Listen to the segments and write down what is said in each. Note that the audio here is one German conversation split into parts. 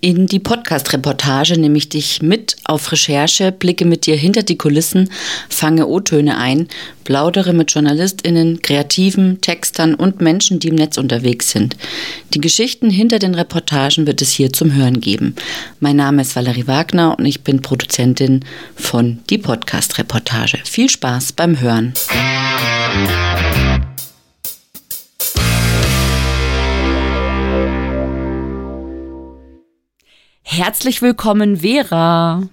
in die Podcast-Reportage, nehme ich dich mit auf Recherche, blicke mit dir hinter die Kulissen, fange O-Töne ein, plaudere mit JournalistInnen, Kreativen, Textern und Menschen, die im Netz unterwegs sind. Die Geschichten hinter den Reportagen wird es hier zum Hören geben. Mein Name ist Valerie Wagner und ich bin Produzentin von Die Podcast-Reportage. Viel Spaß beim Hören. Herzlich willkommen, Vera.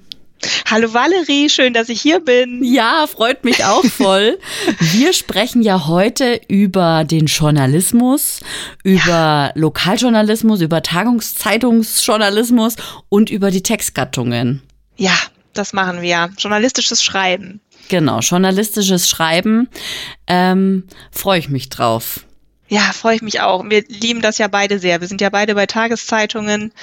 Hallo Valerie, schön, dass ich hier bin. Ja, freut mich auch voll. Wir sprechen ja heute über den Journalismus, über ja. Lokaljournalismus, über Tagungszeitungsjournalismus und über die Textgattungen. Ja, das machen wir. Journalistisches Schreiben. Genau, journalistisches Schreiben. Ähm, Freue ich mich drauf. Ja, freue ich mich auch. Wir lieben das ja beide sehr. Wir sind ja beide bei Tageszeitungen.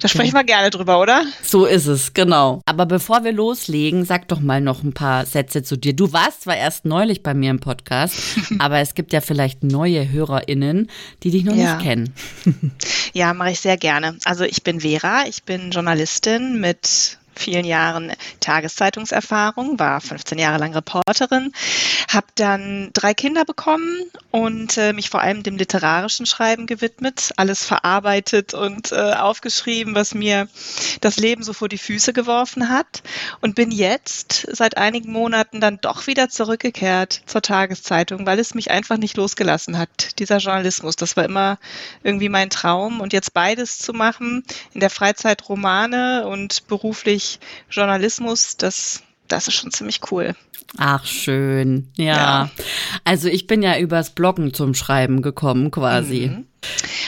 Da sprechen wir gerne drüber, oder? So ist es, genau. Aber bevor wir loslegen, sag doch mal noch ein paar Sätze zu dir. Du warst zwar erst neulich bei mir im Podcast, aber es gibt ja vielleicht neue HörerInnen, die dich noch ja. nicht kennen. ja, mache ich sehr gerne. Also ich bin Vera, ich bin Journalistin mit vielen Jahren Tageszeitungserfahrung, war 15 Jahre lang Reporterin, habe dann drei Kinder bekommen und äh, mich vor allem dem literarischen Schreiben gewidmet, alles verarbeitet und äh, aufgeschrieben, was mir das Leben so vor die Füße geworfen hat und bin jetzt seit einigen Monaten dann doch wieder zurückgekehrt zur Tageszeitung, weil es mich einfach nicht losgelassen hat, dieser Journalismus. Das war immer irgendwie mein Traum und jetzt beides zu machen, in der Freizeit Romane und beruflich Journalismus, das, das ist schon ziemlich cool. Ach, schön. Ja. ja. Also ich bin ja übers Bloggen zum Schreiben gekommen, quasi. Mhm.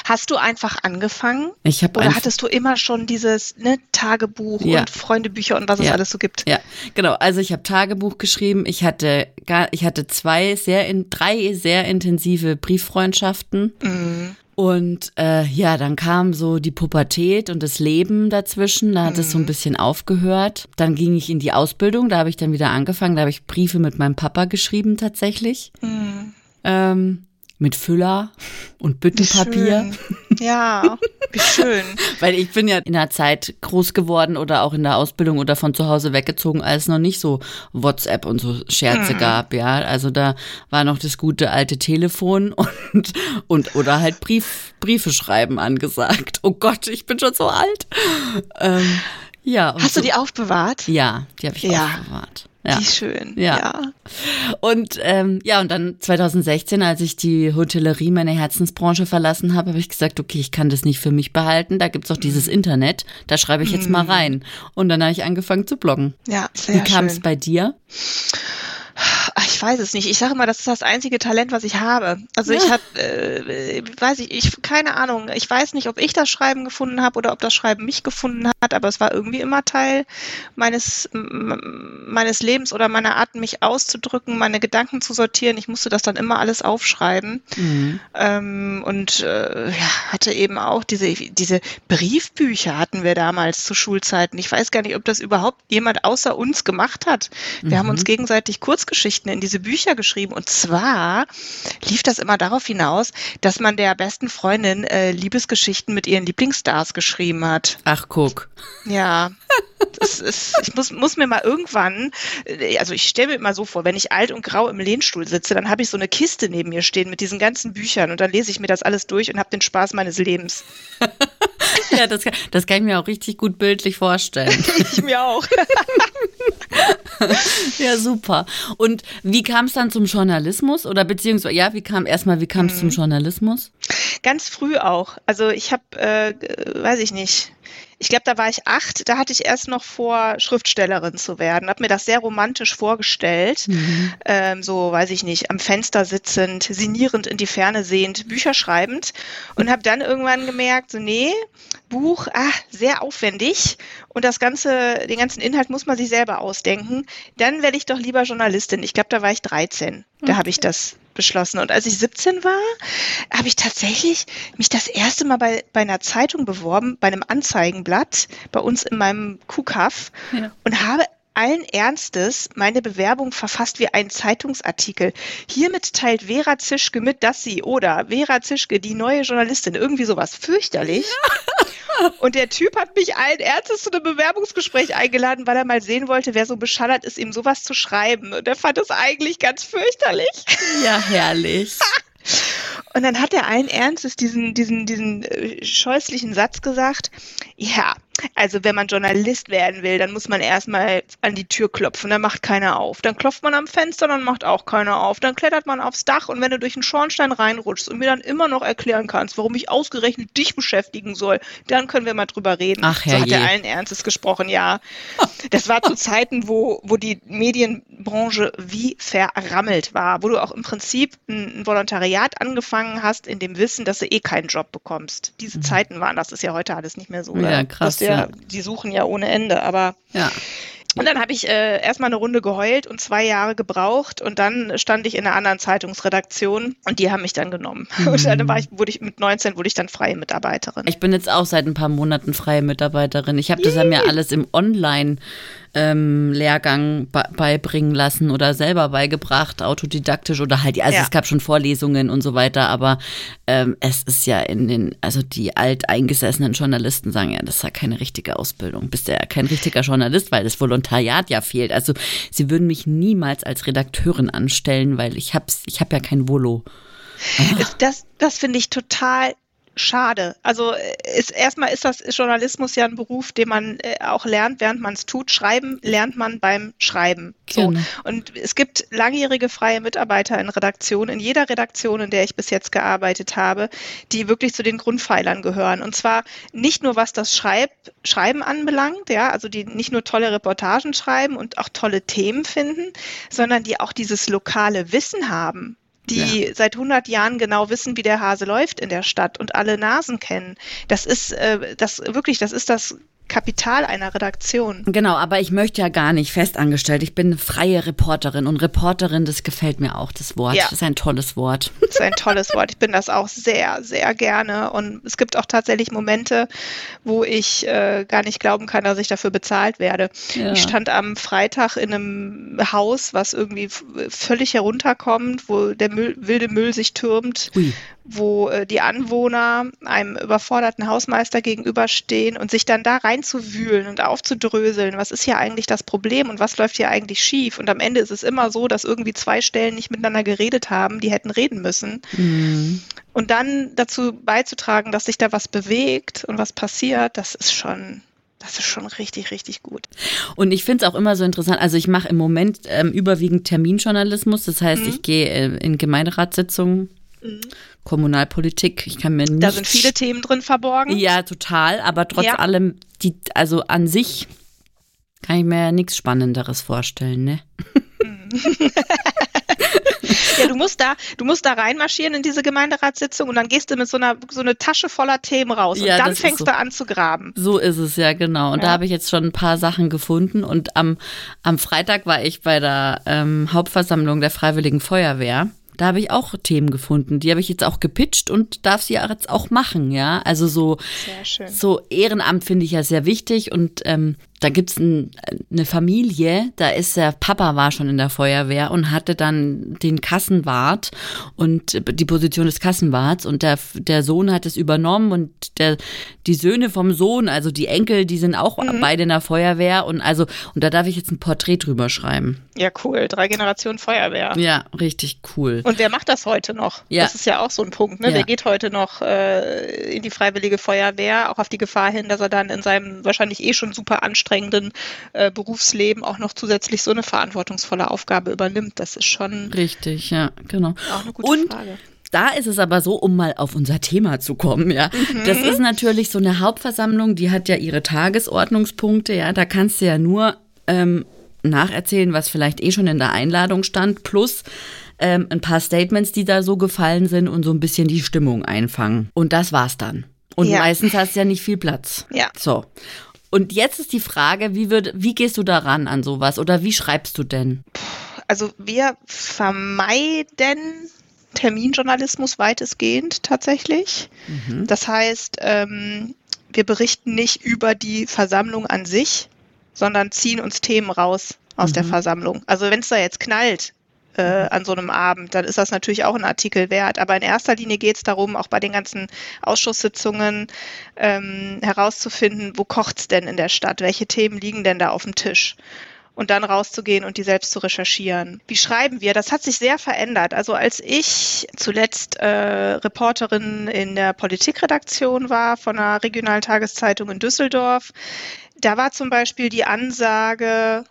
Hast du einfach angefangen? Ich habe Oder hattest du immer schon dieses ne, Tagebuch ja. und Freundebücher und was ja. es alles so gibt? Ja, genau. Also ich habe Tagebuch geschrieben. Ich hatte gar, ich hatte zwei sehr in drei sehr intensive Brieffreundschaften. Mhm. Und äh, ja, dann kam so die Pubertät und das Leben dazwischen. Da hat es so ein mhm. bisschen aufgehört. Dann ging ich in die Ausbildung. Da habe ich dann wieder angefangen. Da habe ich Briefe mit meinem Papa geschrieben tatsächlich. Mhm. Ähm, mit Füller und Büttenpapier. Ja, wie schön. Weil ich bin ja in der Zeit groß geworden oder auch in der Ausbildung oder von zu Hause weggezogen, als es noch nicht so WhatsApp und so Scherze mhm. gab, ja. Also da war noch das gute alte Telefon und, und oder halt Brief, Briefe schreiben angesagt. Oh Gott, ich bin schon so alt. Ähm, ja. Hast du die aufbewahrt? Ja, die habe ich ja. aufbewahrt. Ja. Wie schön. Ja. ja. Und ähm, ja, und dann 2016, als ich die Hotellerie, meine Herzensbranche verlassen habe, habe ich gesagt, okay, ich kann das nicht für mich behalten. Da gibt's auch dieses mhm. Internet. Da schreibe ich jetzt mal mhm. rein. Und dann habe ich angefangen zu bloggen. Ja, sehr Wie kam es bei dir? Ich weiß es nicht. Ich sage immer, das ist das einzige Talent, was ich habe. Also ja. ich habe, äh, weiß ich, ich keine Ahnung. Ich weiß nicht, ob ich das Schreiben gefunden habe oder ob das Schreiben mich gefunden hat, aber es war irgendwie immer Teil meines meines Lebens oder meiner Art, mich auszudrücken, meine Gedanken zu sortieren. Ich musste das dann immer alles aufschreiben mhm. ähm, und äh, ja, hatte eben auch diese diese Briefbücher hatten wir damals zu Schulzeiten. Ich weiß gar nicht, ob das überhaupt jemand außer uns gemacht hat. Wir mhm. haben uns gegenseitig Kurzgeschichten in diese Bücher geschrieben. Und zwar lief das immer darauf hinaus, dass man der besten Freundin äh, Liebesgeschichten mit ihren Lieblingsstars geschrieben hat. Ach, guck. Ja. Das ist, ich muss, muss mir mal irgendwann, äh, also ich stelle mir immer so vor, wenn ich alt und grau im Lehnstuhl sitze, dann habe ich so eine Kiste neben mir stehen mit diesen ganzen Büchern und dann lese ich mir das alles durch und habe den Spaß meines Lebens. ja, das kann, das kann ich mir auch richtig gut bildlich vorstellen. ich mir auch. ja, super. Und wie kam es dann zum Journalismus? Oder beziehungsweise, ja, wie kam erstmal, wie kam es mhm. zum Journalismus? Ganz früh auch. Also ich habe, äh, weiß ich nicht, ich glaube, da war ich acht, da hatte ich erst noch vor, Schriftstellerin zu werden, habe mir das sehr romantisch vorgestellt, mhm. ähm, so weiß ich nicht, am Fenster sitzend, sinnierend in die Ferne sehend, Bücher schreibend und habe dann irgendwann gemerkt, so nee, Buch, ah, sehr aufwendig und das ganze, den ganzen Inhalt muss man sich selber ausdenken. Dann werde ich doch lieber Journalistin. Ich glaube, da war ich 13. Da okay. habe ich das beschlossen. Und als ich 17 war, habe ich tatsächlich mich das erste Mal bei, bei einer Zeitung beworben, bei einem Anzeigenblatt, bei uns in meinem Kuhkaff ja. und habe allen Ernstes meine Bewerbung verfasst wie ein Zeitungsartikel. Hiermit teilt Vera Zischke mit, dass sie oder Vera Zischke, die neue Journalistin, irgendwie sowas fürchterlich. Und der Typ hat mich allen Ernstes zu einem Bewerbungsgespräch eingeladen, weil er mal sehen wollte, wer so beschallert ist, ihm sowas zu schreiben. Und er fand es eigentlich ganz fürchterlich. Ja, herrlich. Und dann hat er allen Ernstes diesen, diesen, diesen äh, scheußlichen Satz gesagt, ja, also wenn man Journalist werden will, dann muss man erstmal an die Tür klopfen, dann macht keiner auf. Dann klopft man am Fenster, dann macht auch keiner auf. Dann klettert man aufs Dach und wenn du durch einen Schornstein reinrutschst und mir dann immer noch erklären kannst, warum ich ausgerechnet dich beschäftigen soll, dann können wir mal drüber reden. Ach, so hat er allen Ernstes gesprochen, ja. Das war zu Zeiten, wo, wo die Medienbranche wie verrammelt war, wo du auch im Prinzip ein Volontariat angefangen hast, in dem Wissen, dass du eh keinen Job bekommst. Diese mhm. Zeiten waren, das ist ja heute alles nicht mehr so. Ja, krass ja, die suchen ja ohne Ende, aber ja. Und dann habe ich äh, erstmal eine Runde geheult und zwei Jahre gebraucht und dann stand ich in einer anderen Zeitungsredaktion und die haben mich dann genommen. Mhm. Und dann war ich, wurde ich mit 19 wurde ich dann freie Mitarbeiterin. Ich bin jetzt auch seit ein paar Monaten freie Mitarbeiterin. Ich habe das ja mir alles im Online ähm, Lehrgang beibringen lassen oder selber beigebracht, autodidaktisch oder halt, also ja. es gab schon Vorlesungen und so weiter, aber ähm, es ist ja in den, also die alteingesessenen Journalisten sagen ja, das ist ja keine richtige Ausbildung, bist ja kein richtiger Journalist, weil das Volontariat ja fehlt. Also sie würden mich niemals als Redakteurin anstellen, weil ich hab's, ich habe ja kein Volo. Das, das finde ich total schade. Also ist, erstmal ist das Journalismus ja ein Beruf, den man äh, auch lernt, während man es tut. Schreiben lernt man beim Schreiben. So. Genau. Und es gibt langjährige freie Mitarbeiter in Redaktionen, in jeder Redaktion, in der ich bis jetzt gearbeitet habe, die wirklich zu den Grundpfeilern gehören. Und zwar nicht nur was das Schreib Schreiben anbelangt, ja, also die nicht nur tolle Reportagen schreiben und auch tolle Themen finden, sondern die auch dieses lokale Wissen haben die ja. seit 100 Jahren genau wissen, wie der Hase läuft in der Stadt und alle Nasen kennen. Das ist äh, das wirklich, das ist das Kapital einer Redaktion. Genau, aber ich möchte ja gar nicht festangestellt. Ich bin eine freie Reporterin und Reporterin, das gefällt mir auch, das Wort. Ja. Das ist ein tolles Wort. Das ist ein tolles Wort. Ich bin das auch sehr, sehr gerne. Und es gibt auch tatsächlich Momente, wo ich äh, gar nicht glauben kann, dass ich dafür bezahlt werde. Ja. Ich stand am Freitag in einem Haus, was irgendwie völlig herunterkommt, wo der Müll, wilde Müll sich türmt. Ui wo äh, die Anwohner einem überforderten Hausmeister gegenüberstehen und sich dann da reinzuwühlen und aufzudröseln, was ist hier eigentlich das Problem und was läuft hier eigentlich schief. Und am Ende ist es immer so, dass irgendwie zwei Stellen nicht miteinander geredet haben, die hätten reden müssen. Mhm. Und dann dazu beizutragen, dass sich da was bewegt und was passiert, das ist schon das ist schon richtig, richtig gut. Und ich finde es auch immer so interessant. Also ich mache im Moment ähm, überwiegend Terminjournalismus. Das heißt, mhm. ich gehe äh, in Gemeinderatssitzungen Mhm. Kommunalpolitik, ich kann mir nicht. Da sind viele Themen drin verborgen. Ja, total, aber trotz ja. allem, die, also an sich kann ich mir ja nichts Spannenderes vorstellen, ne? Ja, du musst da, du musst da reinmarschieren in diese Gemeinderatssitzung und dann gehst du mit so einer so eine Tasche voller Themen raus ja, und dann fängst so. du an zu graben. So ist es ja genau. Und ja. da habe ich jetzt schon ein paar Sachen gefunden und am am Freitag war ich bei der ähm, Hauptversammlung der Freiwilligen Feuerwehr. Da habe ich auch Themen gefunden. Die habe ich jetzt auch gepitcht und darf sie jetzt auch machen, ja. Also so, so Ehrenamt finde ich ja sehr wichtig und ähm, da gibt's ein, eine Familie, da ist der Papa war schon in der Feuerwehr und hatte dann den Kassenwart und die Position des Kassenwarts und der, der Sohn hat es übernommen und der, die Söhne vom Sohn, also die Enkel, die sind auch mhm. beide in der Feuerwehr und also, und da darf ich jetzt ein Porträt drüber schreiben. Ja, cool. Drei Generationen Feuerwehr. Ja, richtig cool. Und wer macht das heute noch? Ja. Das ist ja auch so ein Punkt, ne? Ja. Wer geht heute noch äh, in die Freiwillige Feuerwehr, auch auf die Gefahr hin, dass er dann in seinem wahrscheinlich eh schon super anstrengenden anstrengenden äh, Berufsleben auch noch zusätzlich so eine verantwortungsvolle Aufgabe übernimmt. Das ist schon richtig, ja, genau. Auch eine gute Und Frage. Da ist es aber so, um mal auf unser Thema zu kommen, ja. Mhm. Das ist natürlich so eine Hauptversammlung, die hat ja ihre Tagesordnungspunkte, ja. Da kannst du ja nur ähm, nacherzählen, was vielleicht eh schon in der Einladung stand, plus ähm, ein paar Statements, die da so gefallen sind und so ein bisschen die Stimmung einfangen. Und das war's dann. Und ja. meistens hast du ja nicht viel Platz. Ja. So. Und jetzt ist die Frage, wie, wird, wie gehst du daran an sowas oder wie schreibst du denn? Also wir vermeiden Terminjournalismus weitestgehend tatsächlich. Mhm. Das heißt, ähm, wir berichten nicht über die Versammlung an sich, sondern ziehen uns Themen raus aus mhm. der Versammlung. Also wenn es da jetzt knallt, äh, an so einem Abend, dann ist das natürlich auch ein Artikel wert. Aber in erster Linie geht es darum, auch bei den ganzen Ausschusssitzungen ähm, herauszufinden, wo kocht's denn in der Stadt? Welche Themen liegen denn da auf dem Tisch? und dann rauszugehen und die selbst zu recherchieren. Wie schreiben wir? Das hat sich sehr verändert. Also als ich zuletzt äh, Reporterin in der Politikredaktion war von einer regionalen Tageszeitung in Düsseldorf, da war zum Beispiel die Ansage,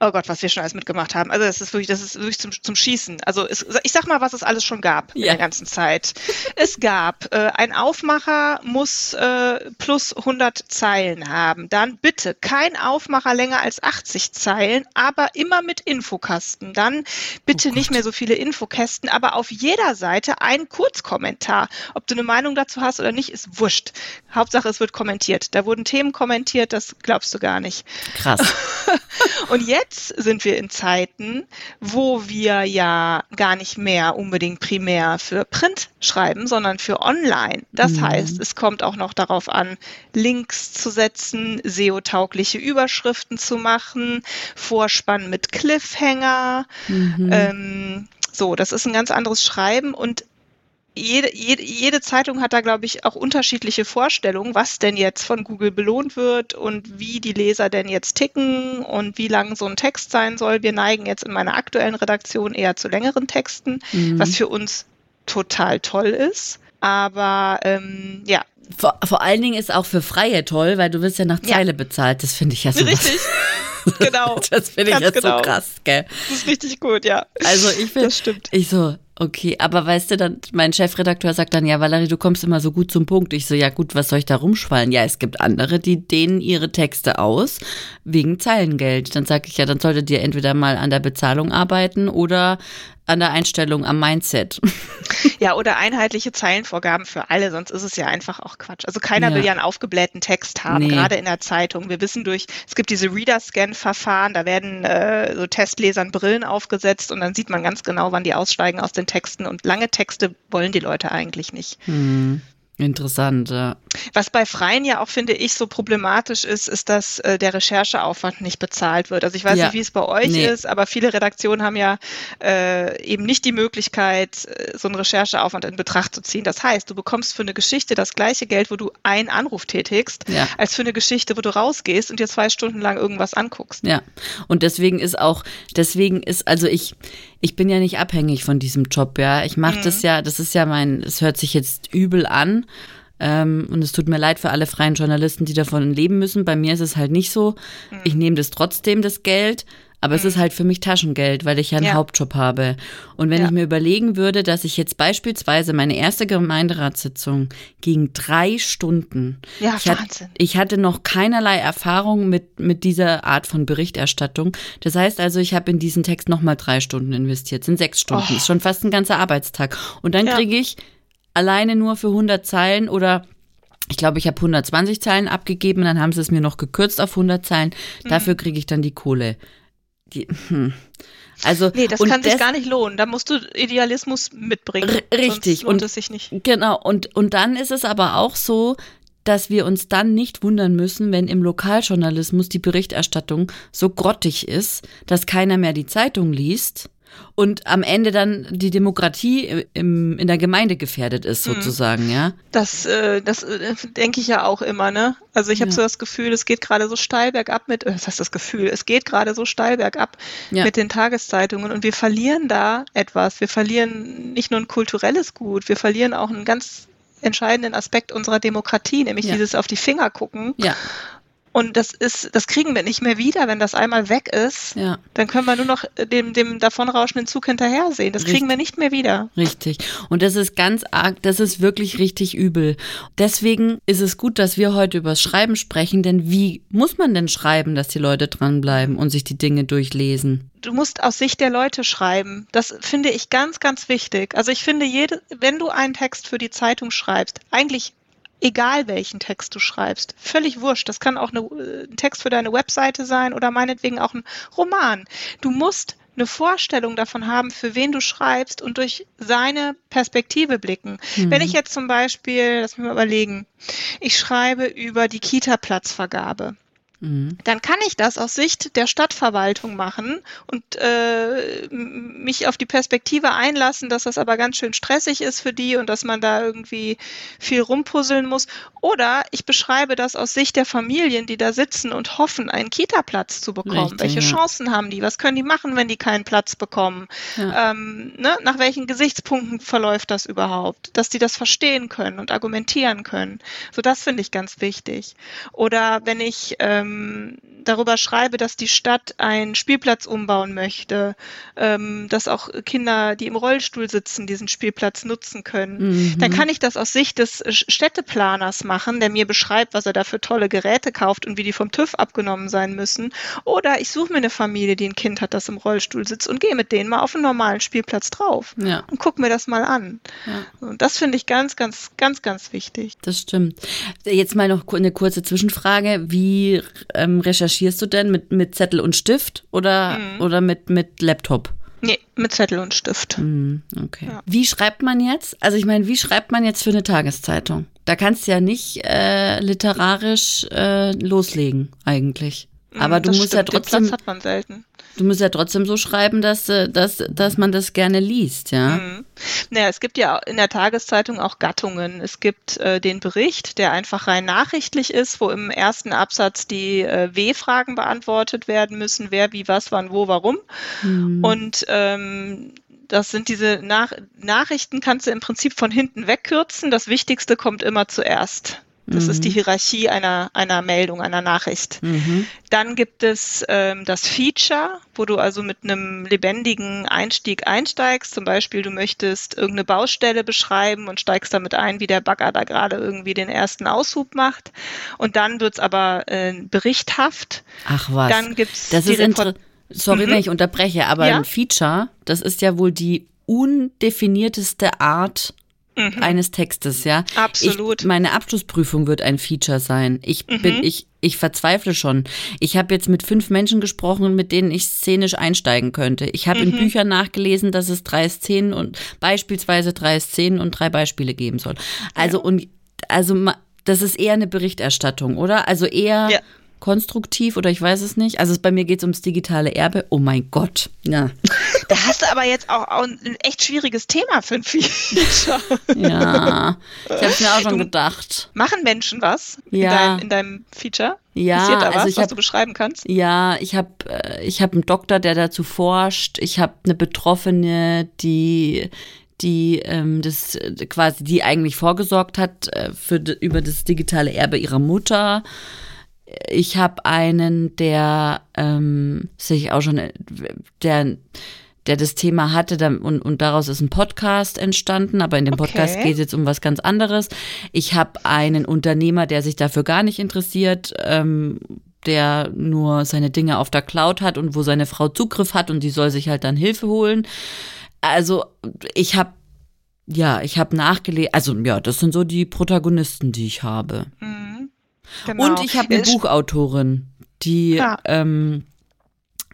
Oh Gott, was wir schon alles mitgemacht haben. Also das ist wirklich, das ist wirklich zum, zum Schießen. Also es, ich sag mal, was es alles schon gab ja. in der ganzen Zeit. Es gab, äh, ein Aufmacher muss äh, plus 100 Zeilen haben. Dann bitte kein Aufmacher länger als 80 Zeilen, aber immer mit Infokasten. Dann bitte oh nicht mehr so viele Infokästen, aber auf jeder Seite ein Kurzkommentar. Ob du eine Meinung dazu hast oder nicht, ist wurscht. Hauptsache, es wird kommentiert. Da wurden Themen kommentiert, das glaubst du gar nicht. Krass. Und jetzt jetzt sind wir in Zeiten, wo wir ja gar nicht mehr unbedingt primär für Print schreiben, sondern für Online. Das mhm. heißt, es kommt auch noch darauf an, Links zu setzen, SEO-taugliche Überschriften zu machen, Vorspann mit Cliffhanger. Mhm. Ähm, so, das ist ein ganz anderes Schreiben und jede, jede, jede Zeitung hat da, glaube ich, auch unterschiedliche Vorstellungen, was denn jetzt von Google belohnt wird und wie die Leser denn jetzt ticken und wie lang so ein Text sein soll. Wir neigen jetzt in meiner aktuellen Redaktion eher zu längeren Texten, mhm. was für uns total toll ist. Aber ähm, ja. Vor, vor allen Dingen ist auch für Freie toll, weil du wirst ja nach Zeile ja. bezahlt. Das finde ich ja so. Richtig. genau. Das finde ich jetzt genau. so krass, gell? Das ist richtig gut, ja. Also ich finde, ich so, Okay, aber weißt du, dann, mein Chefredakteur sagt dann, ja, Valerie, du kommst immer so gut zum Punkt. Ich so, ja gut, was soll ich da rumschwallen? Ja, es gibt andere, die dehnen ihre Texte aus wegen Zeilengeld. Dann sage ich, ja, dann solltet ihr entweder mal an der Bezahlung arbeiten oder an der Einstellung, am Mindset. Ja, oder einheitliche Zeilenvorgaben für alle, sonst ist es ja einfach auch Quatsch. Also keiner ja. will ja einen aufgeblähten Text haben, nee. gerade in der Zeitung. Wir wissen durch, es gibt diese Reader-Scan-Verfahren, da werden äh, so Testlesern Brillen aufgesetzt und dann sieht man ganz genau, wann die aussteigen aus den Texten. Und lange Texte wollen die Leute eigentlich nicht. Hm. Interessant, ja. Was bei Freien ja auch, finde ich, so problematisch ist, ist, dass äh, der Rechercheaufwand nicht bezahlt wird. Also ich weiß ja. nicht, wie es bei euch nee. ist, aber viele Redaktionen haben ja äh, eben nicht die Möglichkeit, äh, so einen Rechercheaufwand in Betracht zu ziehen. Das heißt, du bekommst für eine Geschichte das gleiche Geld, wo du einen Anruf tätigst, ja. als für eine Geschichte, wo du rausgehst und dir zwei Stunden lang irgendwas anguckst. Ja, und deswegen ist auch, deswegen ist, also ich, ich bin ja nicht abhängig von diesem Job, ja. Ich mache mhm. das ja, das ist ja mein, es hört sich jetzt übel an. Ähm, und es tut mir leid für alle freien Journalisten, die davon leben müssen. Bei mir ist es halt nicht so. Mhm. Ich nehme das trotzdem, das Geld. Aber mhm. es ist halt für mich Taschengeld, weil ich ja einen ja. Hauptjob habe. Und wenn ja. ich mir überlegen würde, dass ich jetzt beispielsweise meine erste Gemeinderatssitzung ging drei Stunden. Ja, ich Wahnsinn. Hat, ich hatte noch keinerlei Erfahrung mit, mit dieser Art von Berichterstattung. Das heißt also, ich habe in diesen Text nochmal drei Stunden investiert. Sind sechs Stunden. Oh. Ist schon fast ein ganzer Arbeitstag. Und dann ja. kriege ich alleine nur für 100 Zeilen oder ich glaube, ich habe 120 Zeilen abgegeben, dann haben sie es mir noch gekürzt auf 100 Zeilen. Dafür mhm. kriege ich dann die Kohle die, hm. Also, nee, das kann sich gar nicht lohnen. Da musst du Idealismus mitbringen. Richtig. und es sich nicht. Genau. Und, und dann ist es aber auch so, dass wir uns dann nicht wundern müssen, wenn im Lokaljournalismus die Berichterstattung so grottig ist, dass keiner mehr die Zeitung liest und am Ende dann die Demokratie im, in der Gemeinde gefährdet ist, hm. sozusagen, ja? Das, äh, das äh, denke ich ja auch immer, ne? Also ich habe ja. so das Gefühl, es geht gerade so steil bergab mit, äh, was heißt das Gefühl? Es geht gerade so steil bergab ja. mit den Tageszeitungen und wir verlieren da etwas. Wir verlieren nicht nur ein kulturelles Gut, wir verlieren auch einen ganz entscheidenden Aspekt unserer Demokratie, nämlich ja. dieses auf die Finger gucken. Ja. Und das ist, das kriegen wir nicht mehr wieder, wenn das einmal weg ist. Ja. Dann können wir nur noch dem, dem davonrauschenden Zug hinterher sehen. Das kriegen wir nicht mehr wieder. Richtig. Und das ist ganz arg, das ist wirklich richtig übel. Deswegen ist es gut, dass wir heute über das Schreiben sprechen, denn wie muss man denn schreiben, dass die Leute dranbleiben und sich die Dinge durchlesen? du musst aus Sicht der Leute schreiben. Das finde ich ganz, ganz wichtig. Also ich finde, jede, wenn du einen Text für die Zeitung schreibst, eigentlich egal welchen Text du schreibst. Völlig wurscht. Das kann auch eine, äh, ein Text für deine Webseite sein oder meinetwegen auch ein Roman. Du musst eine Vorstellung davon haben, für wen du schreibst und durch seine Perspektive blicken. Mhm. Wenn ich jetzt zum Beispiel, lass mich mal überlegen, ich schreibe über die Kita-Platzvergabe Mhm. dann kann ich das aus Sicht der Stadtverwaltung machen und äh, mich auf die Perspektive einlassen, dass das aber ganz schön stressig ist für die und dass man da irgendwie viel rumpuzzeln muss. Oder ich beschreibe das aus Sicht der Familien, die da sitzen und hoffen, einen Kita-Platz zu bekommen. Richtig, Welche ja. Chancen haben die? Was können die machen, wenn die keinen Platz bekommen? Ja. Ähm, ne? Nach welchen Gesichtspunkten verläuft das überhaupt? Dass die das verstehen können und argumentieren können. So, das finde ich ganz wichtig. Oder wenn ich ähm, ähm, darüber schreibe, dass die Stadt einen Spielplatz umbauen möchte, ähm, dass auch Kinder, die im Rollstuhl sitzen, diesen Spielplatz nutzen können, mhm. dann kann ich das aus Sicht des Städteplaners machen, der mir beschreibt, was er da für tolle Geräte kauft und wie die vom TÜV abgenommen sein müssen. Oder ich suche mir eine Familie, die ein Kind hat, das im Rollstuhl sitzt und gehe mit denen mal auf einen normalen Spielplatz drauf ja. und gucke mir das mal an. Ja. Und das finde ich ganz, ganz, ganz, ganz wichtig. Das stimmt. Jetzt mal noch eine kurze Zwischenfrage. Wie ähm, recherchierst du denn? Mit, mit Zettel und Stift oder, mhm. oder mit, mit Laptop? Nee, mit Zettel und Stift. Mhm, okay. Ja. Wie schreibt man jetzt? Also ich meine, wie schreibt man jetzt für eine Tageszeitung? Da kannst du ja nicht äh, literarisch äh, loslegen, eigentlich. Mhm, Aber du musst stimmt. ja trotzdem. Den Platz hat man selten. Du musst ja trotzdem so schreiben, dass, äh, dass, dass man das gerne liest, ja. Mhm. Naja, es gibt ja in der Tageszeitung auch Gattungen. Es gibt äh, den Bericht, der einfach rein nachrichtlich ist, wo im ersten Absatz die äh, W-Fragen beantwortet werden müssen, wer, wie, was, wann, wo, warum. Mhm. Und ähm, das sind diese Nach Nachrichten, kannst du im Prinzip von hinten wegkürzen. Das Wichtigste kommt immer zuerst. Das mhm. ist die mhm. Hierarchie einer, einer Meldung, einer Nachricht. Mhm. Dann gibt es ähm, das Feature, wo du also mit einem lebendigen Einstieg einsteigst. Zum Beispiel, du möchtest irgendeine Baustelle beschreiben und steigst damit ein, wie der Bagger da gerade irgendwie den ersten Aushub macht. Und dann wird's aber äh, berichthaft. Ach was. Dann gibt's das ist Report Sorry, mhm. wenn ich unterbreche, aber ja? ein Feature, das ist ja wohl die undefinierteste Art mhm. eines Textes, ja. Absolut. Ich, meine Abschlussprüfung wird ein Feature sein. Ich mhm. bin, ich, ich verzweifle schon. Ich habe jetzt mit fünf Menschen gesprochen, mit denen ich szenisch einsteigen könnte. Ich habe mhm. in Büchern nachgelesen, dass es drei Szenen und beispielsweise drei Szenen und drei Beispiele geben soll. Also ja. und also das ist eher eine Berichterstattung, oder? Also eher ja konstruktiv oder ich weiß es nicht. Also bei mir geht es ums digitale Erbe. Oh mein Gott. Ja. Da hast du aber jetzt auch, auch ein echt schwieriges Thema für ein Feature. Ja, ich habe mir auch schon du, gedacht. Machen Menschen was ja. in, dein, in deinem Feature? Ja, Passiert da also was, ich was hab, du beschreiben kannst? Ja, ich habe äh, ich hab einen Doktor, der dazu forscht. Ich habe eine Betroffene, die die ähm, das quasi die eigentlich vorgesorgt hat äh, für über das digitale Erbe ihrer Mutter ich habe einen, der ähm, sich auch schon, der, der das Thema hatte und, und daraus ist ein Podcast entstanden, aber in dem Podcast okay. geht es jetzt um was ganz anderes. Ich habe einen Unternehmer, der sich dafür gar nicht interessiert, ähm, der nur seine Dinge auf der Cloud hat und wo seine Frau Zugriff hat und die soll sich halt dann Hilfe holen. Also ich habe ja, ich habe nachgelesen, also ja, das sind so die Protagonisten, die ich habe. Mhm. Genau. Und ich habe eine Buchautorin, die ja. ähm,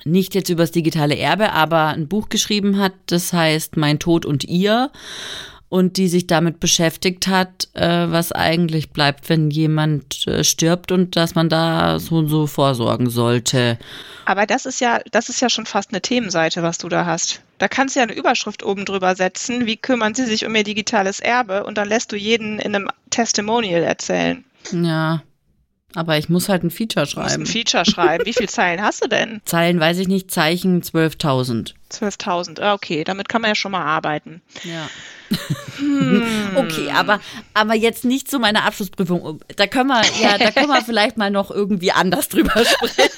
nicht jetzt übers digitale Erbe, aber ein Buch geschrieben hat, das heißt Mein Tod und ihr und die sich damit beschäftigt hat, äh, was eigentlich bleibt, wenn jemand äh, stirbt und dass man da so und so vorsorgen sollte. Aber das ist ja, das ist ja schon fast eine Themenseite, was du da hast. Da kannst du ja eine Überschrift oben drüber setzen, wie kümmern sie sich um ihr digitales Erbe und dann lässt du jeden in einem Testimonial erzählen. Ja. Aber ich muss halt ein Feature schreiben. Ein Feature schreiben. Wie viele Zeilen hast du denn? Zeilen weiß ich nicht, Zeichen 12.000. 12.000, ah, okay, damit kann man ja schon mal arbeiten. Ja. Hm. Okay, aber, aber jetzt nicht zu meiner Abschlussprüfung. Da können wir, ja, da können wir vielleicht mal noch irgendwie anders drüber sprechen.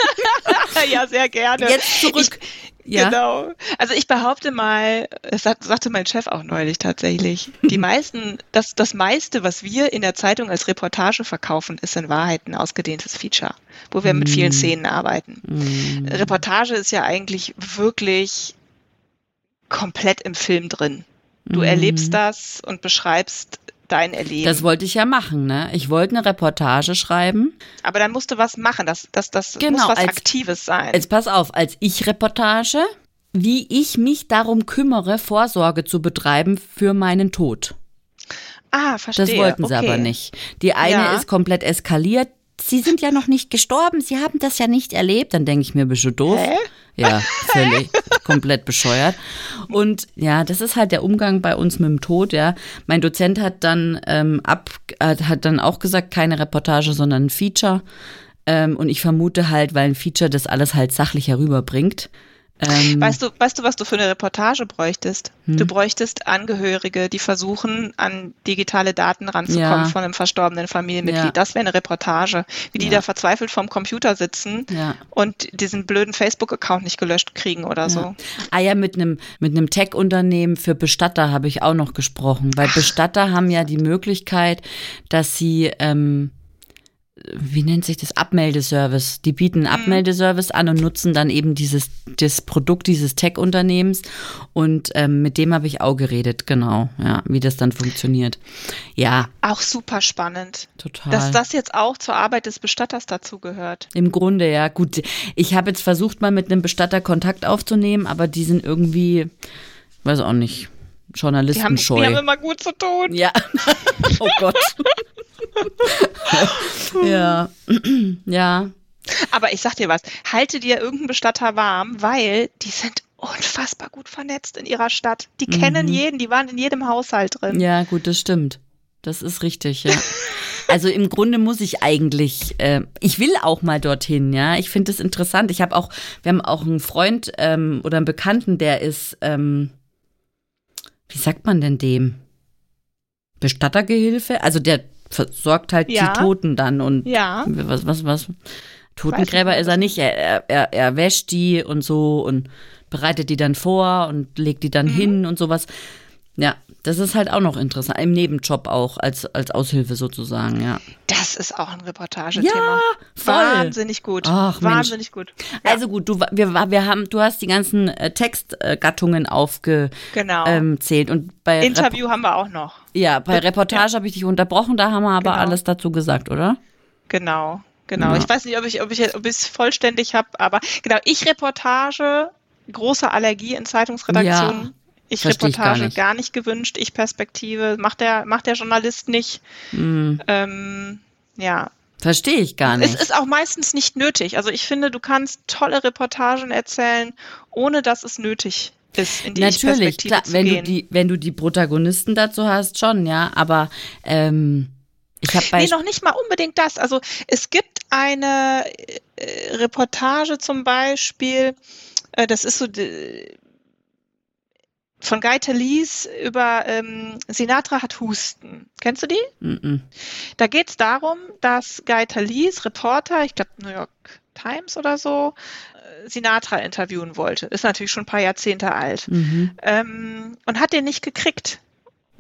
ja, sehr gerne. Jetzt zurück. Ich, ja. Genau. Also ich behaupte mal, das sagte mein Chef auch neulich tatsächlich, die meisten, das, das meiste, was wir in der Zeitung als Reportage verkaufen, ist in Wahrheit ein ausgedehntes Feature, wo wir mm. mit vielen mm. Szenen arbeiten. Mm. Reportage ist ja eigentlich wirklich komplett im Film drin. Du mm. erlebst das und beschreibst dein Erleben. Das wollte ich ja machen, ne? Ich wollte eine Reportage schreiben. Aber dann musst du was machen, das, das, das genau, muss was als, Aktives sein. Jetzt pass auf, als Ich-Reportage, wie ich mich darum kümmere, Vorsorge zu betreiben für meinen Tod. Ah, verstehe. Das wollten sie okay. aber nicht. Die eine ja. ist komplett eskaliert, Sie sind ja noch nicht gestorben, Sie haben das ja nicht erlebt. Dann denke ich mir, bist du doof? Hä? Ja, völlig, komplett bescheuert. Und ja, das ist halt der Umgang bei uns mit dem Tod, ja. Mein Dozent hat dann ähm, ab, hat, dann auch gesagt, keine Reportage, sondern ein Feature. Ähm, und ich vermute halt, weil ein Feature das alles halt sachlich herüberbringt, ähm, weißt, du, weißt du, was du für eine Reportage bräuchtest? Hm. Du bräuchtest Angehörige, die versuchen, an digitale Daten ranzukommen ja. von einem verstorbenen Familienmitglied. Ja. Das wäre eine Reportage. Wie die ja. da verzweifelt vorm Computer sitzen und diesen blöden Facebook-Account nicht gelöscht kriegen oder so. Ah ja, mit einem mit einem Tech-Unternehmen für Bestatter habe ich auch noch gesprochen, weil Ach. Bestatter haben ja die Möglichkeit, dass sie ähm, wie nennt sich das, Abmeldeservice. Die bieten einen mhm. Abmeldeservice an und nutzen dann eben dieses das Produkt dieses Tech-Unternehmens. Und ähm, mit dem habe ich auch geredet, genau, ja, wie das dann funktioniert. Ja. Auch super spannend. Total. Dass das jetzt auch zur Arbeit des Bestatters dazugehört. Im Grunde, ja. Gut, ich habe jetzt versucht, mal mit einem Bestatter Kontakt aufzunehmen, aber die sind irgendwie, weiß auch nicht, Journalistenscheu. Die haben, die haben immer gut zu tun. Ja. oh Gott. ja. ja. Aber ich sag dir was, halte dir irgendeinen Bestatter warm, weil die sind unfassbar gut vernetzt in ihrer Stadt. Die mhm. kennen jeden, die waren in jedem Haushalt drin. Ja, gut, das stimmt. Das ist richtig, ja. Also im Grunde muss ich eigentlich, äh, ich will auch mal dorthin, ja. Ich finde es interessant. Ich habe auch, wir haben auch einen Freund ähm, oder einen Bekannten, der ist, ähm, wie sagt man denn dem? Bestattergehilfe? Also der versorgt halt ja. die Toten dann und ja. was, was, was. Totengräber ist er nicht. Er, er, er wäscht die und so und bereitet die dann vor und legt die dann mhm. hin und sowas. Ja, das ist halt auch noch interessant. Im Nebenjob auch, als, als Aushilfe sozusagen, ja. Das ist auch ein Reportagethema. Ja, voll. Wahnsinnig gut. Ach, Wahnsinnig Mensch. gut. Ja. Also gut, du, wir, wir haben, du hast die ganzen äh, Textgattungen aufgezählt. Genau. Ähm, und bei Interview Rep haben wir auch noch. Ja, bei Reportage ja. habe ich dich unterbrochen, da haben wir aber genau. alles dazu gesagt, oder? Genau. Genau, ja. ich weiß nicht, ob ich ob ich ob es vollständig habe, aber genau, ich Reportage, große Allergie in Zeitungsredaktionen. Ich Reportage gar nicht. gar nicht. gewünscht, ich Perspektive, macht der, macht der Journalist nicht. Mm. Ähm, ja. Verstehe ich gar nicht. Es ist auch meistens nicht nötig. Also ich finde, du kannst tolle Reportagen erzählen, ohne dass es nötig ist, in die Natürlich, klar, wenn gehen. du die, wenn du die Protagonisten dazu hast, schon, ja, aber ähm, ich habe bei. Nee, noch nicht mal unbedingt das. Also es gibt eine äh, Reportage zum Beispiel, äh, das ist so von Guy Talese über ähm, Sinatra hat Husten. Kennst du die? Mm -mm. Da geht es darum, dass Guy Talese, Reporter, ich glaube New York Times oder so, äh, Sinatra interviewen wollte. Ist natürlich schon ein paar Jahrzehnte alt. Mhm. Ähm, und hat den nicht gekriegt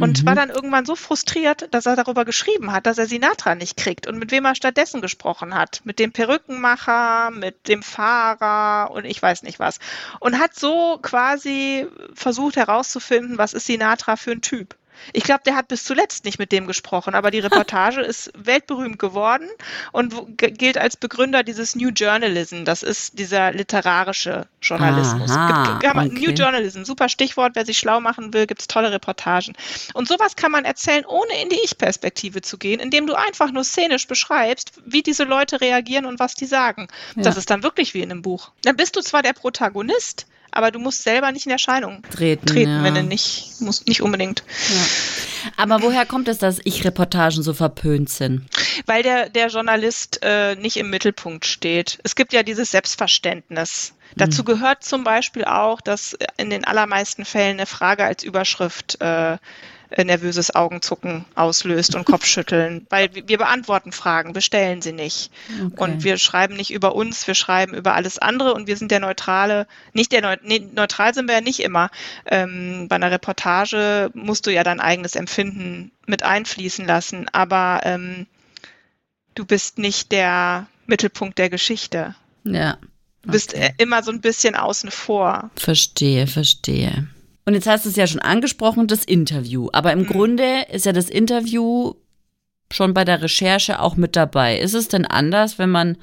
und mhm. war dann irgendwann so frustriert, dass er darüber geschrieben hat, dass er Sinatra nicht kriegt und mit wem er stattdessen gesprochen hat. Mit dem Perückenmacher, mit dem Fahrer und ich weiß nicht was. Und hat so quasi versucht herauszufinden, was ist Sinatra für ein Typ. Ich glaube, der hat bis zuletzt nicht mit dem gesprochen, aber die Reportage ist weltberühmt geworden und gilt als Begründer dieses New Journalism. Das ist dieser literarische Journalismus. Aha, gibt, okay. New Journalism, super Stichwort. Wer sich schlau machen will, gibt es tolle Reportagen. Und sowas kann man erzählen, ohne in die Ich-Perspektive zu gehen, indem du einfach nur szenisch beschreibst, wie diese Leute reagieren und was die sagen. Ja. Das ist dann wirklich wie in einem Buch. Dann bist du zwar der Protagonist, aber du musst selber nicht in Erscheinung treten, treten ja. wenn du nicht, musst nicht unbedingt. Ja. Aber woher kommt es, dass Ich-Reportagen so verpönt sind? Weil der, der Journalist äh, nicht im Mittelpunkt steht. Es gibt ja dieses Selbstverständnis. Dazu mhm. gehört zum Beispiel auch, dass in den allermeisten Fällen eine Frage als Überschrift äh, nervöses Augenzucken auslöst und Kopfschütteln, weil wir beantworten Fragen, wir stellen sie nicht. Okay. Und wir schreiben nicht über uns, wir schreiben über alles andere und wir sind der neutrale, nicht der nee, neutral sind wir ja nicht immer. Ähm, bei einer Reportage musst du ja dein eigenes Empfinden mit einfließen lassen, aber ähm, du bist nicht der Mittelpunkt der Geschichte. Ja. Okay. Du bist äh, immer so ein bisschen außen vor. Verstehe, verstehe. Und jetzt hast du es ja schon angesprochen, das Interview. Aber im mhm. Grunde ist ja das Interview schon bei der Recherche auch mit dabei. Ist es denn anders, wenn man,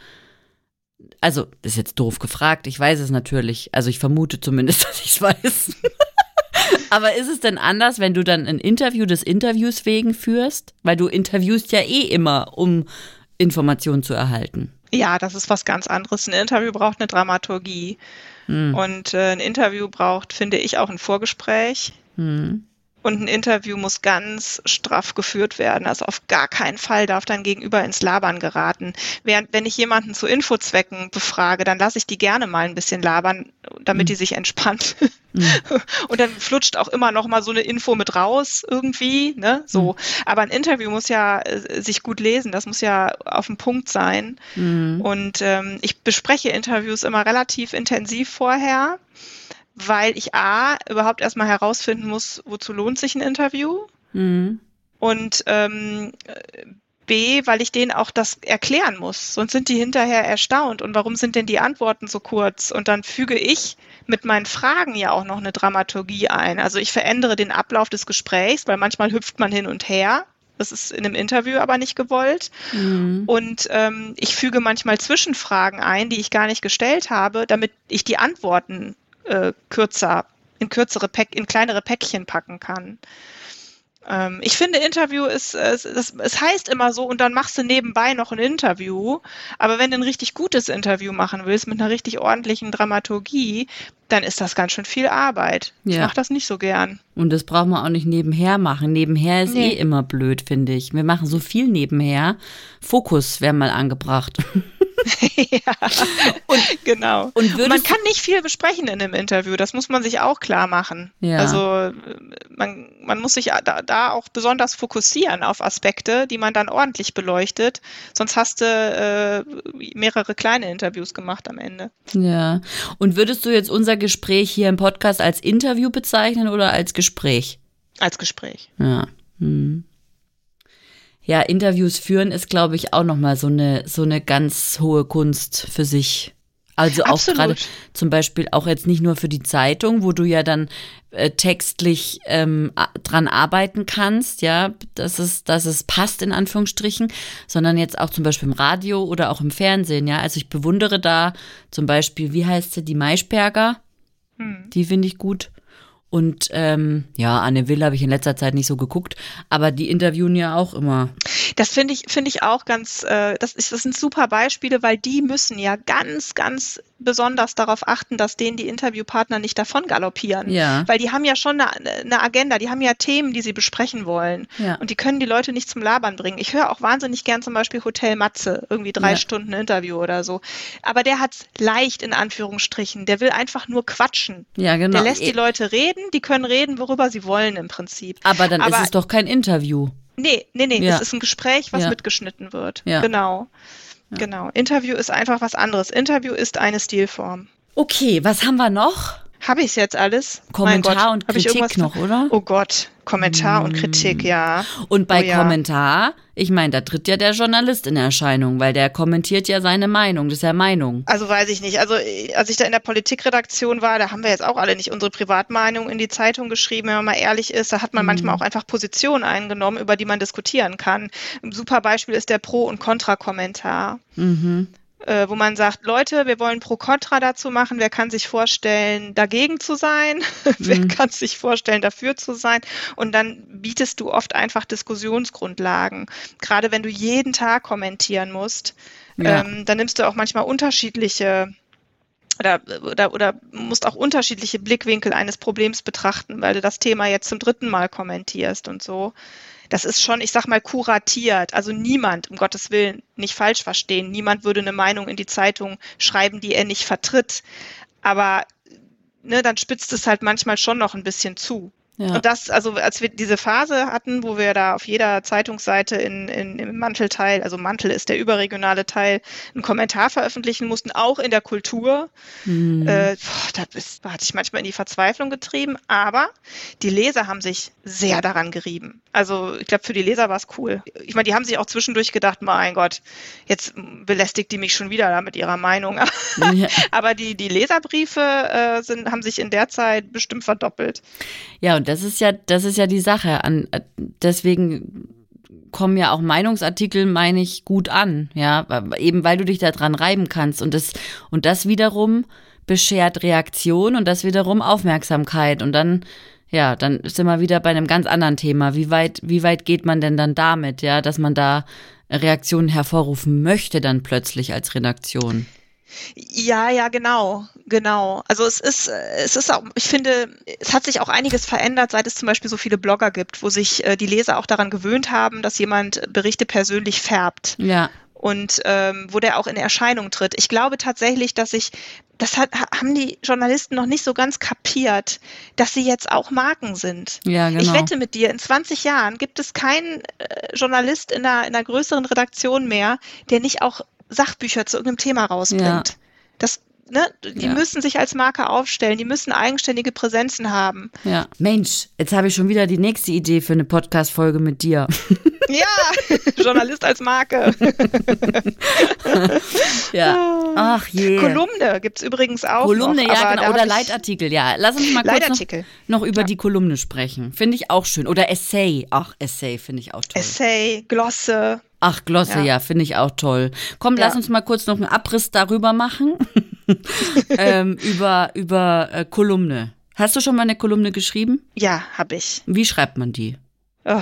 also, das ist jetzt doof gefragt, ich weiß es natürlich, also ich vermute zumindest, dass ich es weiß. Aber ist es denn anders, wenn du dann ein Interview des Interviews wegen führst? Weil du interviewst ja eh immer, um Informationen zu erhalten. Ja, das ist was ganz anderes. Ein Interview braucht eine Dramaturgie. Hm. Und äh, ein Interview braucht, finde ich, auch ein Vorgespräch. Hm. Und ein Interview muss ganz straff geführt werden. Also auf gar keinen Fall darf dein Gegenüber ins Labern geraten. Während wenn ich jemanden zu Infozwecken befrage, dann lasse ich die gerne mal ein bisschen labern, damit mhm. die sich entspannt. Mhm. Und dann flutscht auch immer noch mal so eine Info mit raus irgendwie, ne? So. Mhm. Aber ein Interview muss ja äh, sich gut lesen. Das muss ja auf dem Punkt sein. Mhm. Und ähm, ich bespreche Interviews immer relativ intensiv vorher weil ich A, überhaupt erstmal herausfinden muss, wozu lohnt sich ein Interview. Mhm. Und ähm, B, weil ich denen auch das erklären muss. Sonst sind die hinterher erstaunt. Und warum sind denn die Antworten so kurz? Und dann füge ich mit meinen Fragen ja auch noch eine Dramaturgie ein. Also ich verändere den Ablauf des Gesprächs, weil manchmal hüpft man hin und her. Das ist in einem Interview aber nicht gewollt. Mhm. Und ähm, ich füge manchmal Zwischenfragen ein, die ich gar nicht gestellt habe, damit ich die Antworten äh, kürzer, in kürzere Päck, in kleinere Päckchen packen kann. Ähm, ich finde, Interview ist, es, es, es heißt immer so, und dann machst du nebenbei noch ein Interview. Aber wenn du ein richtig gutes Interview machen willst, mit einer richtig ordentlichen Dramaturgie, dann ist das ganz schön viel Arbeit. Ja. Ich mache das nicht so gern. Und das braucht man auch nicht nebenher machen. Nebenher ist nee. eh immer blöd, finde ich. Wir machen so viel nebenher. Fokus wäre mal angebracht. ja, und, genau. Und, und man kann nicht viel besprechen in einem Interview, das muss man sich auch klar machen. Ja. Also man, man muss sich da, da auch besonders fokussieren auf Aspekte, die man dann ordentlich beleuchtet. Sonst hast du äh, mehrere kleine Interviews gemacht am Ende. Ja. Und würdest du jetzt unser Gespräch hier im Podcast als Interview bezeichnen oder als Gespräch? Als Gespräch. Ja. Hm ja, Interviews führen ist, glaube ich, auch nochmal so eine, so eine ganz hohe Kunst für sich. Also auch gerade zum Beispiel auch jetzt nicht nur für die Zeitung, wo du ja dann äh, textlich ähm, dran arbeiten kannst, ja, dass es, dass es passt in Anführungsstrichen, sondern jetzt auch zum Beispiel im Radio oder auch im Fernsehen, ja. Also ich bewundere da zum Beispiel, wie heißt sie, die Maischberger, hm. die finde ich gut. Und ähm, ja, Anne Will habe ich in letzter Zeit nicht so geguckt, aber die interviewen ja auch immer. Das finde ich, finde ich auch ganz, äh, das, ist, das sind super Beispiele, weil die müssen ja ganz, ganz besonders darauf achten, dass denen die Interviewpartner nicht davon galoppieren. Ja. Weil die haben ja schon eine, eine Agenda, die haben ja Themen, die sie besprechen wollen. Ja. Und die können die Leute nicht zum Labern bringen. Ich höre auch wahnsinnig gern zum Beispiel Hotel Matze, irgendwie drei ja. Stunden Interview oder so. Aber der hat es leicht in Anführungsstrichen. Der will einfach nur quatschen. Ja, genau. Der lässt die Leute reden, die können reden, worüber sie wollen im Prinzip. Aber dann Aber, ist es doch kein Interview. Nee, nee, nee, ja. es ist ein Gespräch, was mitgeschnitten wird. Ja. Genau. Genau. Interview ist einfach was anderes. Interview ist eine Stilform. Okay, was haben wir noch? Habe ich es jetzt alles? Kommentar und Kritik noch, oder? Oh Gott, Kommentar mm. und Kritik, ja. Und bei oh, ja. Kommentar, ich meine, da tritt ja der Journalist in Erscheinung, weil der kommentiert ja seine Meinung, das ist ja Meinung. Also weiß ich nicht. Also als ich da in der Politikredaktion war, da haben wir jetzt auch alle nicht unsere Privatmeinung in die Zeitung geschrieben, wenn man mal ehrlich ist. Da hat man mm. manchmal auch einfach Positionen eingenommen, über die man diskutieren kann. Ein super Beispiel ist der Pro- und Kontra-Kommentar. Mhm äh, wo man sagt, Leute, wir wollen pro Contra dazu machen. Wer kann sich vorstellen, dagegen zu sein? Wer mhm. kann sich vorstellen, dafür zu sein? Und dann bietest du oft einfach Diskussionsgrundlagen. Gerade wenn du jeden Tag kommentieren musst, ja. ähm, dann nimmst du auch manchmal unterschiedliche oder, oder, oder musst auch unterschiedliche Blickwinkel eines Problems betrachten, weil du das Thema jetzt zum dritten Mal kommentierst und so das ist schon, ich sag mal, kuratiert. Also niemand, um Gottes Willen, nicht falsch verstehen, niemand würde eine Meinung in die Zeitung schreiben, die er nicht vertritt. Aber ne, dann spitzt es halt manchmal schon noch ein bisschen zu. Ja. Und das, also als wir diese Phase hatten, wo wir da auf jeder Zeitungsseite in, in, im Mantelteil, also Mantel ist der überregionale Teil, einen Kommentar veröffentlichen mussten, auch in der Kultur, mhm. äh, boah, da, ist, da hatte ich manchmal in die Verzweiflung getrieben, aber die Leser haben sich sehr daran gerieben. Also ich glaube, für die Leser war es cool. Ich meine, die haben sich auch zwischendurch gedacht, mein Gott, jetzt belästigt die mich schon wieder da mit ihrer Meinung. Ja. aber die, die Leserbriefe äh, sind, haben sich in der Zeit bestimmt verdoppelt. Ja, und das ist ja, das ist ja die Sache. An, deswegen kommen ja auch Meinungsartikel, meine ich, gut an, ja, eben weil du dich da dran reiben kannst und das und das wiederum beschert Reaktion und das wiederum Aufmerksamkeit und dann ja, dann sind wir wieder bei einem ganz anderen Thema. Wie weit, wie weit geht man denn dann damit, ja, dass man da Reaktionen hervorrufen möchte dann plötzlich als Redaktion. Ja, ja, genau, genau. Also es ist, es ist auch, ich finde, es hat sich auch einiges verändert, seit es zum Beispiel so viele Blogger gibt, wo sich äh, die Leser auch daran gewöhnt haben, dass jemand Berichte persönlich färbt. Ja. Und ähm, wo der auch in Erscheinung tritt. Ich glaube tatsächlich, dass ich, das hat, haben die Journalisten noch nicht so ganz kapiert, dass sie jetzt auch Marken sind. Ja, genau. Ich wette mit dir, in 20 Jahren gibt es keinen äh, Journalist in einer, in einer größeren Redaktion mehr, der nicht auch Sachbücher zu irgendeinem Thema rausbringt. Ja. Das, ne, die ja. müssen sich als Marke aufstellen, die müssen eigenständige Präsenzen haben. Ja. Mensch, jetzt habe ich schon wieder die nächste Idee für eine Podcast-Folge mit dir. Ja, Journalist als Marke. ja. Ach je. Kolumne gibt es übrigens auch. Kolumne, noch, ja, genau. Oder Leitartikel, ja. Lass uns mal kurz noch, noch, über ja. die Kolumne sprechen. Finde ich auch schön. Oder Essay. Ach, Essay finde ich auch toll. Essay, Glosse. Ach, Glosse, ja, ja finde ich auch toll. Komm, ja. lass uns mal kurz noch einen Abriss darüber machen. ähm, über über äh, Kolumne. Hast du schon mal eine Kolumne geschrieben? Ja, habe ich. Wie schreibt man die? Oh,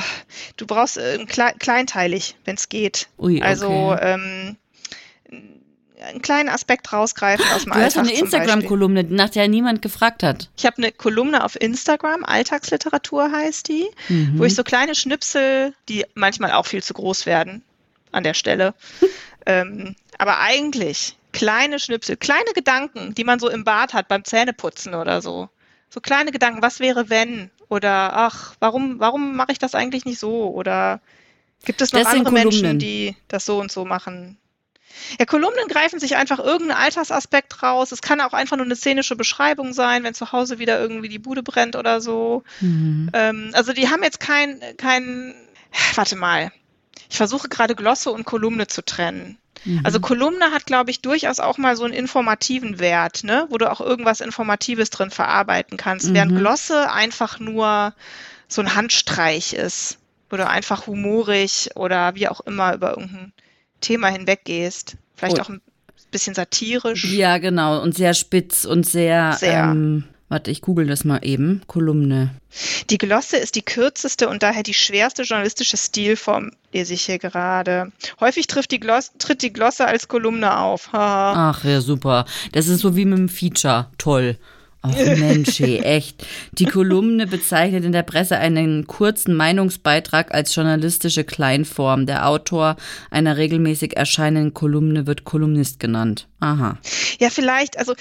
du brauchst äh, kle kleinteilig, wenn es geht. Ui, also, okay. Also ähm, einen kleinen Aspekt rausgreifen aus dem du Alltag. Du hast eine Instagram-Kolumne, nach der niemand gefragt hat. Ich habe eine Kolumne auf Instagram, Alltagsliteratur heißt die, mhm. wo ich so kleine Schnipsel, die manchmal auch viel zu groß werden, an der Stelle. ähm, aber eigentlich kleine Schnipsel, kleine Gedanken, die man so im Bad hat beim Zähneputzen oder so. So kleine Gedanken, was wäre wenn? Oder ach, warum, warum mache ich das eigentlich nicht so? Oder gibt es noch das andere Menschen, die das so und so machen? Ja, Kolumnen greifen sich einfach irgendeinen Alltagsaspekt raus. Es kann auch einfach nur eine szenische Beschreibung sein, wenn zu Hause wieder irgendwie die Bude brennt oder so. Mhm. Ähm, also die haben jetzt kein, kein, warte mal. Ich versuche gerade Glosse und Kolumne zu trennen. Mhm. Also Kolumne hat, glaube ich, durchaus auch mal so einen informativen Wert, ne? wo du auch irgendwas Informatives drin verarbeiten kannst, mhm. während Glosse einfach nur so ein Handstreich ist, wo du einfach humorig oder wie auch immer über irgendein Thema hinweggehst. Vielleicht oh. auch ein bisschen satirisch. Ja, genau. Und sehr spitz und sehr, sehr. Ähm, Warte, ich google das mal eben. Kolumne. Die Glosse ist die kürzeste und daher die schwerste journalistische Stilform, lese ich hier gerade. Häufig trifft die Glosse, tritt die Glosse als Kolumne auf. Ach ja, super. Das ist so wie mit dem Feature. Toll. Ach Mensch, echt. Die Kolumne bezeichnet in der Presse einen kurzen Meinungsbeitrag als journalistische Kleinform. Der Autor einer regelmäßig erscheinenden Kolumne wird Kolumnist genannt. Aha. Ja, vielleicht, also,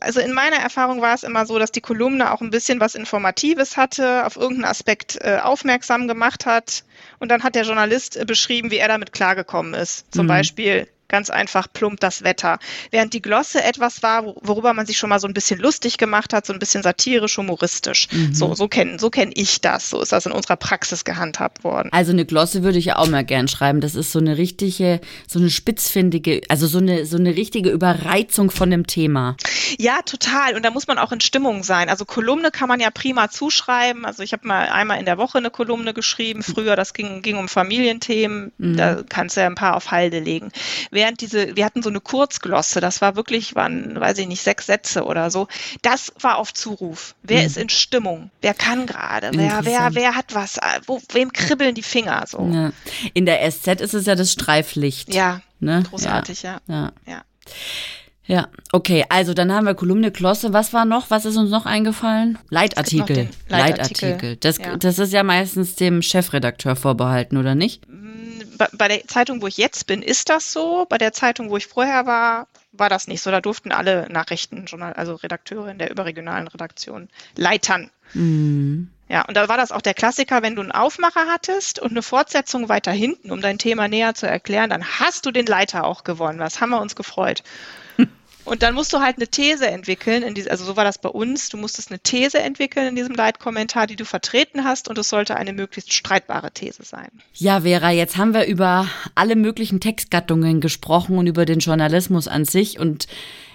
also in meiner Erfahrung war es immer so, dass die Kolumne auch ein bisschen was Informatives hatte, auf irgendeinen Aspekt äh, aufmerksam gemacht hat. Und dann hat der Journalist äh, beschrieben, wie er damit klargekommen ist. Zum mhm. Beispiel, ganz einfach plump das Wetter. Während die Glosse etwas war, worüber man sich schon mal so ein bisschen lustig gemacht hat, so ein bisschen satirisch, humoristisch. Mhm. So, so kenne so kenn ich das. So ist das in unserer Praxis gehandhabt worden. Also eine Glosse würde ich ja auch mal gern schreiben. Das ist so eine richtige, so eine spitzfindige, also so eine, so eine richtige Überreizung von dem Thema. Ja, total. Und da muss man auch in Stimmung sein. Also Kolumne kann man ja prima zuschreiben. Also ich habe mal einmal in der Woche eine Kolumne geschrieben. Früher, das ging, ging um Familienthemen. Mhm. Da kannst du ja ein paar auf Halde legen während diese, wir hatten so eine Kurzglosse, das war wirklich, waren, weiß ich nicht, sechs Sätze oder so. Das war auf Zuruf. Wer mhm. ist in Stimmung? Wer kann gerade? Wer, wer, wer hat was? Wo, wem kribbeln die Finger so? Ja. In der SZ ist es ja das Streiflicht. Ja. Ne? Großartig, ja. ja. ja. Ja, okay, also dann haben wir Kolumne Klosse. Was war noch? Was ist uns noch eingefallen? Leitartikel. Leitartikel. Leitartikel. Das, ja. das ist ja meistens dem Chefredakteur vorbehalten, oder nicht? Bei der Zeitung, wo ich jetzt bin, ist das so. Bei der Zeitung, wo ich vorher war, war das nicht so. Da durften alle Nachrichten, also Redakteure in der überregionalen Redaktion, leitern. Mhm. Ja, und da war das auch der Klassiker, wenn du einen Aufmacher hattest und eine Fortsetzung weiter hinten, um dein Thema näher zu erklären, dann hast du den Leiter auch gewonnen. Das haben wir uns gefreut. Und dann musst du halt eine These entwickeln, in diese, also so war das bei uns, du musstest eine These entwickeln in diesem Leitkommentar, die du vertreten hast und es sollte eine möglichst streitbare These sein. Ja, Vera, jetzt haben wir über alle möglichen Textgattungen gesprochen und über den Journalismus an sich und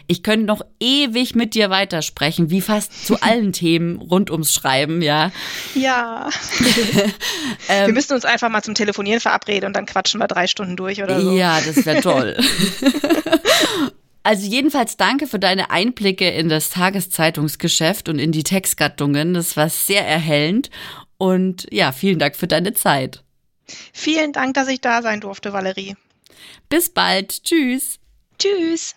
ich könnte noch ewig mit dir weitersprechen, wie fast zu allen Themen rund ums Schreiben, ja. Ja. ähm, wir müssen uns einfach mal zum Telefonieren verabreden und dann quatschen wir drei Stunden durch oder so. Ja, das wäre toll. Also jedenfalls danke für deine Einblicke in das Tageszeitungsgeschäft und in die Textgattungen. Das war sehr erhellend. Und ja, vielen Dank für deine Zeit. Vielen Dank, dass ich da sein durfte, Valerie. Bis bald. Tschüss. Tschüss.